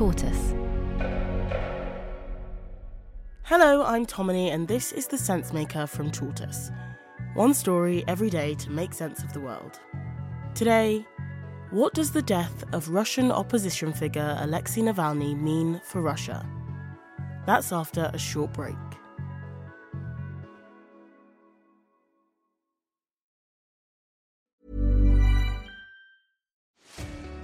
Tortoise. Hello, I'm Tomini, and this is The Sense Maker from Tortoise. One story every day to make sense of the world. Today, what does the death of Russian opposition figure Alexei Navalny mean for Russia? That's after a short break.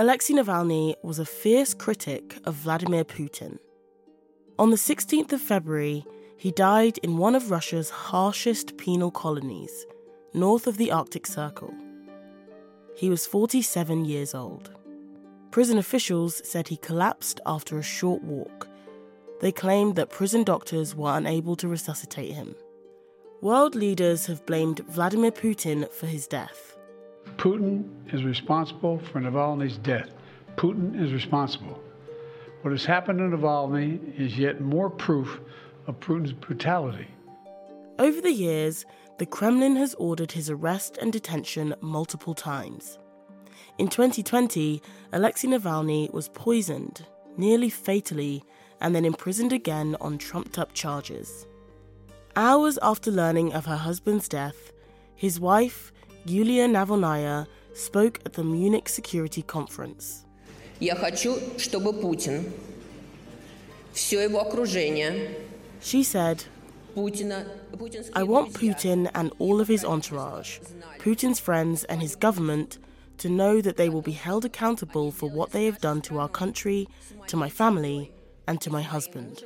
Alexei Navalny was a fierce critic of Vladimir Putin. On the 16th of February, he died in one of Russia's harshest penal colonies, north of the Arctic Circle. He was 47 years old. Prison officials said he collapsed after a short walk. They claimed that prison doctors were unable to resuscitate him. World leaders have blamed Vladimir Putin for his death. Putin is responsible for Navalny's death. Putin is responsible. What has happened to Navalny is yet more proof of Putin's brutality. Over the years, the Kremlin has ordered his arrest and detention multiple times. In 2020, Alexei Navalny was poisoned, nearly fatally, and then imprisoned again on trumped up charges. Hours after learning of her husband's death, his wife, Yulia Navalnaya, spoke at the Munich Security Conference. Я хочу, чтобы Путин, все его окружение, She said, Путина, I want Putin and all of his entourage, Putin's friends and his government, to know that they will be held accountable for what they have done to our country, to my family, and to my husband.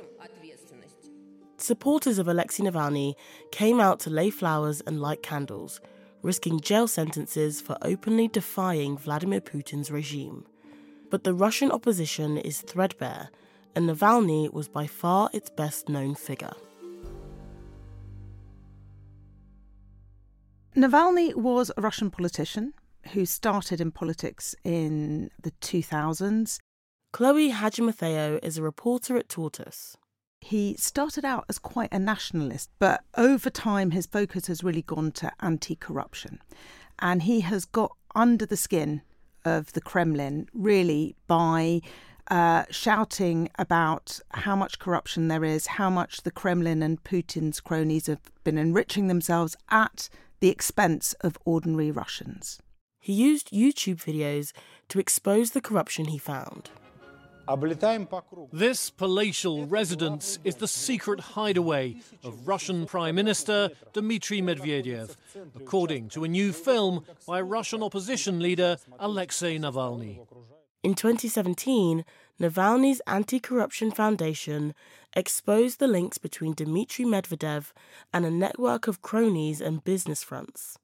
Supporters of Alexei Navalny came out to lay flowers and light candles, risking jail sentences for openly defying Vladimir Putin's regime. But the Russian opposition is threadbare, and Navalny was by far its best known figure. Navalny was a Russian politician who started in politics in the 2000s. Chloe Hadjimatheou is a reporter at Tortoise. He started out as quite a nationalist, but over time his focus has really gone to anti corruption. And he has got under the skin of the Kremlin really by uh, shouting about how much corruption there is, how much the Kremlin and Putin's cronies have been enriching themselves at the expense of ordinary Russians. He used YouTube videos to expose the corruption he found. This palatial residence is the secret hideaway of Russian Prime Minister Dmitry Medvedev, according to a new film by Russian opposition leader Alexei Navalny. In 2017, Navalny's Anti Corruption Foundation exposed the links between Dmitry Medvedev and a network of cronies and business fronts.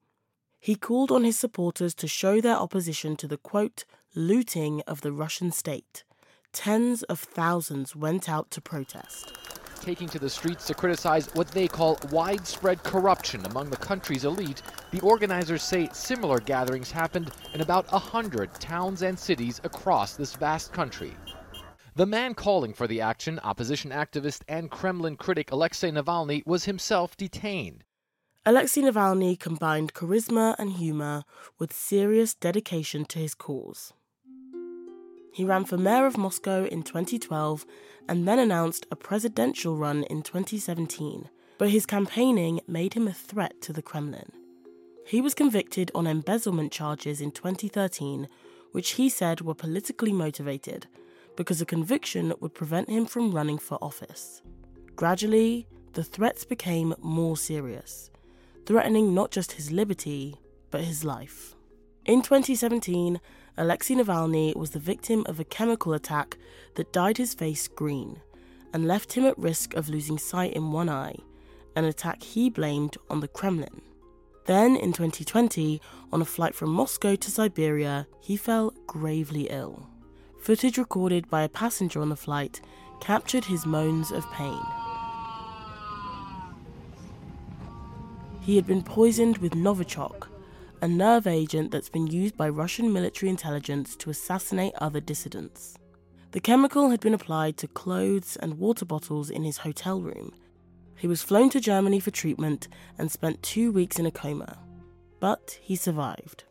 He called on his supporters to show their opposition to the quote, looting of the Russian state. Tens of thousands went out to protest. Taking to the streets to criticize what they call widespread corruption among the country's elite, the organizers say similar gatherings happened in about a hundred towns and cities across this vast country. The man calling for the action, opposition activist and Kremlin critic Alexei Navalny, was himself detained. Alexei Navalny combined charisma and humor with serious dedication to his cause. He ran for mayor of Moscow in 2012 and then announced a presidential run in 2017, but his campaigning made him a threat to the Kremlin. He was convicted on embezzlement charges in 2013, which he said were politically motivated because a conviction would prevent him from running for office. Gradually, the threats became more serious, threatening not just his liberty, but his life. In 2017, Alexei Navalny was the victim of a chemical attack that dyed his face green and left him at risk of losing sight in one eye, an attack he blamed on the Kremlin. Then, in 2020, on a flight from Moscow to Siberia, he fell gravely ill. Footage recorded by a passenger on the flight captured his moans of pain. He had been poisoned with Novichok, a nerve agent that's been used by Russian military intelligence to assassinate other dissidents. The chemical had been applied to clothes and water bottles in his hotel room. He was flown to Germany for treatment and spent two weeks in a coma. But he survived.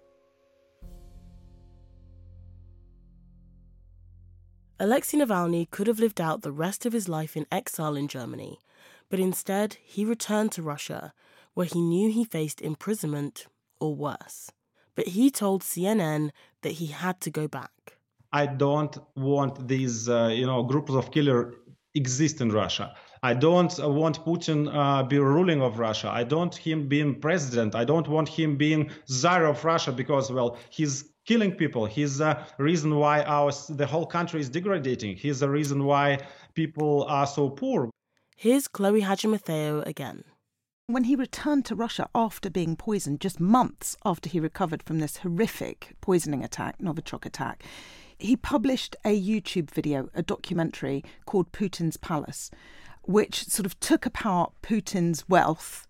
Alexei Navalny could have lived out the rest of his life in exile in Germany, but instead he returned to Russia, where he knew he faced imprisonment or worse. But he told CNN that he had to go back. I don't want these, uh, you know, groups of killer exist in Russia. I don't want Putin uh, be ruling of Russia. I don't him being president. I don't want him being czar of Russia because, well, he's killing people. He's the reason why our the whole country is degrading. He's the reason why people are so poor. Here's Chloe Hadjimatheou again. When he returned to Russia after being poisoned, just months after he recovered from this horrific poisoning attack, Novichok attack, he published a YouTube video, a documentary called Putin's Palace, which sort of took apart Putin's wealth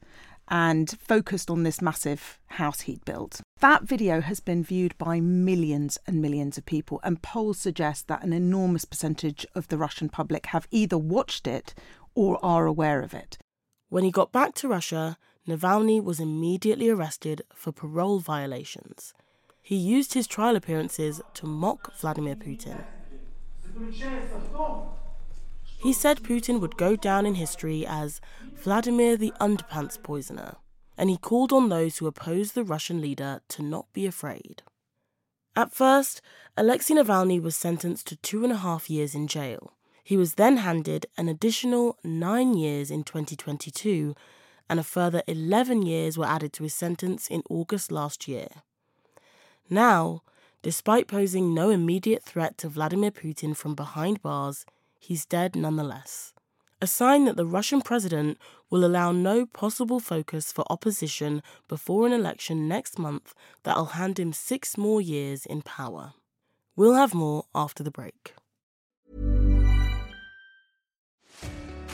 and focused on this massive house he'd built. That video has been viewed by millions and millions of people, and polls suggest that an enormous percentage of the Russian public have either watched it or are aware of it. When he got back to Russia, Navalny was immediately arrested for parole violations. He used his trial appearances to mock Vladimir Putin. He said Putin would go down in history as Vladimir the Underpants Poisoner, and he called on those who opposed the Russian leader to not be afraid. At first, Alexei Navalny was sentenced to two and a half years in jail. He was then handed an additional nine years in 2022, and a further 11 years were added to his sentence in August last year. Now, despite posing no immediate threat to Vladimir Putin from behind bars, he's dead nonetheless. A sign that the Russian president will allow no possible focus for opposition before an election next month that'll hand him six more years in power. We'll have more after the break.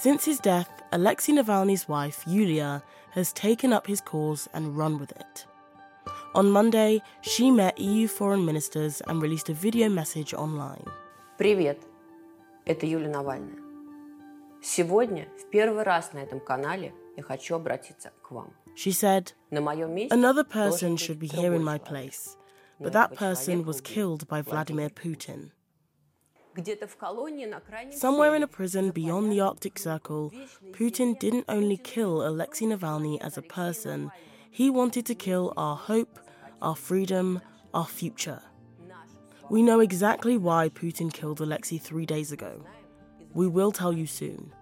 Since his death, Alexei Navalny's wife, Yulia, has taken up his cause and run with it. On Monday, she met EU foreign ministers and released a video message online. Привет, это Юлия Навальная. Сегодня в первый раз на этом канале я хочу обратиться к вам. She said, На моем месте Another должен person быть should be другой here in my человек. place, Но but that этого person человека was убил killed by Vladimir Putin. Somewhere in a prison beyond the Arctic Circle, Putin didn't only kill Alexei Navalny as a person, he wanted to kill our hope, our freedom, our future. We know exactly why Putin killed Alexei three days ago. We will tell you soon.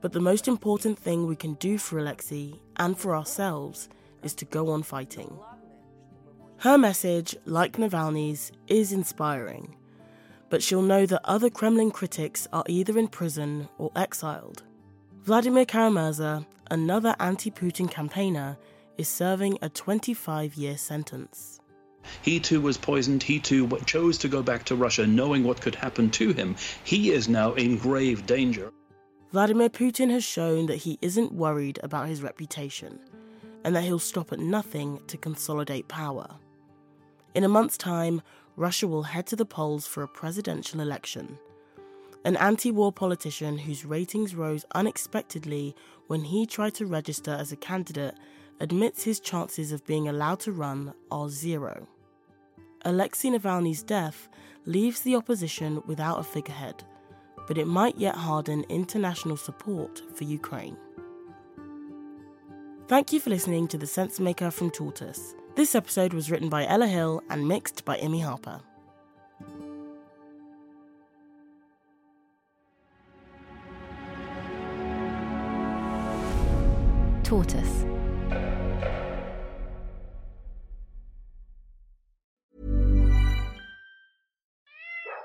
But the most important thing we can do for Alexei and for ourselves is to go on fighting. Her message, like Navalny's, is inspiring but she'll know that other Kremlin critics are either in prison or exiled. Vladimir Kara-Murza, another anti Putin campaigner, is serving a 25 year sentence. He too was poisoned. He too chose to go back to Russia knowing what could happen to him. He is now in grave danger. Vladimir Putin has shown that he isn't worried about his reputation and that he'll stop at nothing to consolidate power. In a month's time, Russia will head to the polls for a presidential election. An anti war politician whose ratings rose unexpectedly when he tried to register as a candidate admits his chances of being allowed to run are zero. Alexei Navalny's death leaves the opposition without a figurehead, but it might yet harden international support for Ukraine. Thank you for listening to The Sensemaker from Tortoise. This episode was written by Ella Hill and mixed by Emmy Harper. Tortoise.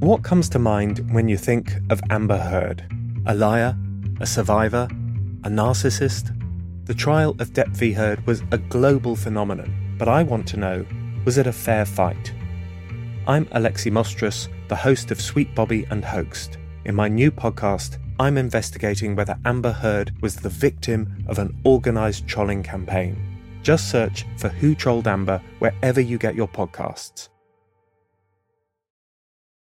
What comes to mind when you think of Amber Heard? A liar? A survivor? A narcissist? The trial of Depp v. Heard was a global phenomenon, but I want to know was it a fair fight? I'm Alexi Mostrous, the host of Sweet Bobby and Hoaxed. In my new podcast, I'm investigating whether Amber Heard was the victim of an organised trolling campaign. Just search for Who Trolled Amber wherever you get your podcasts.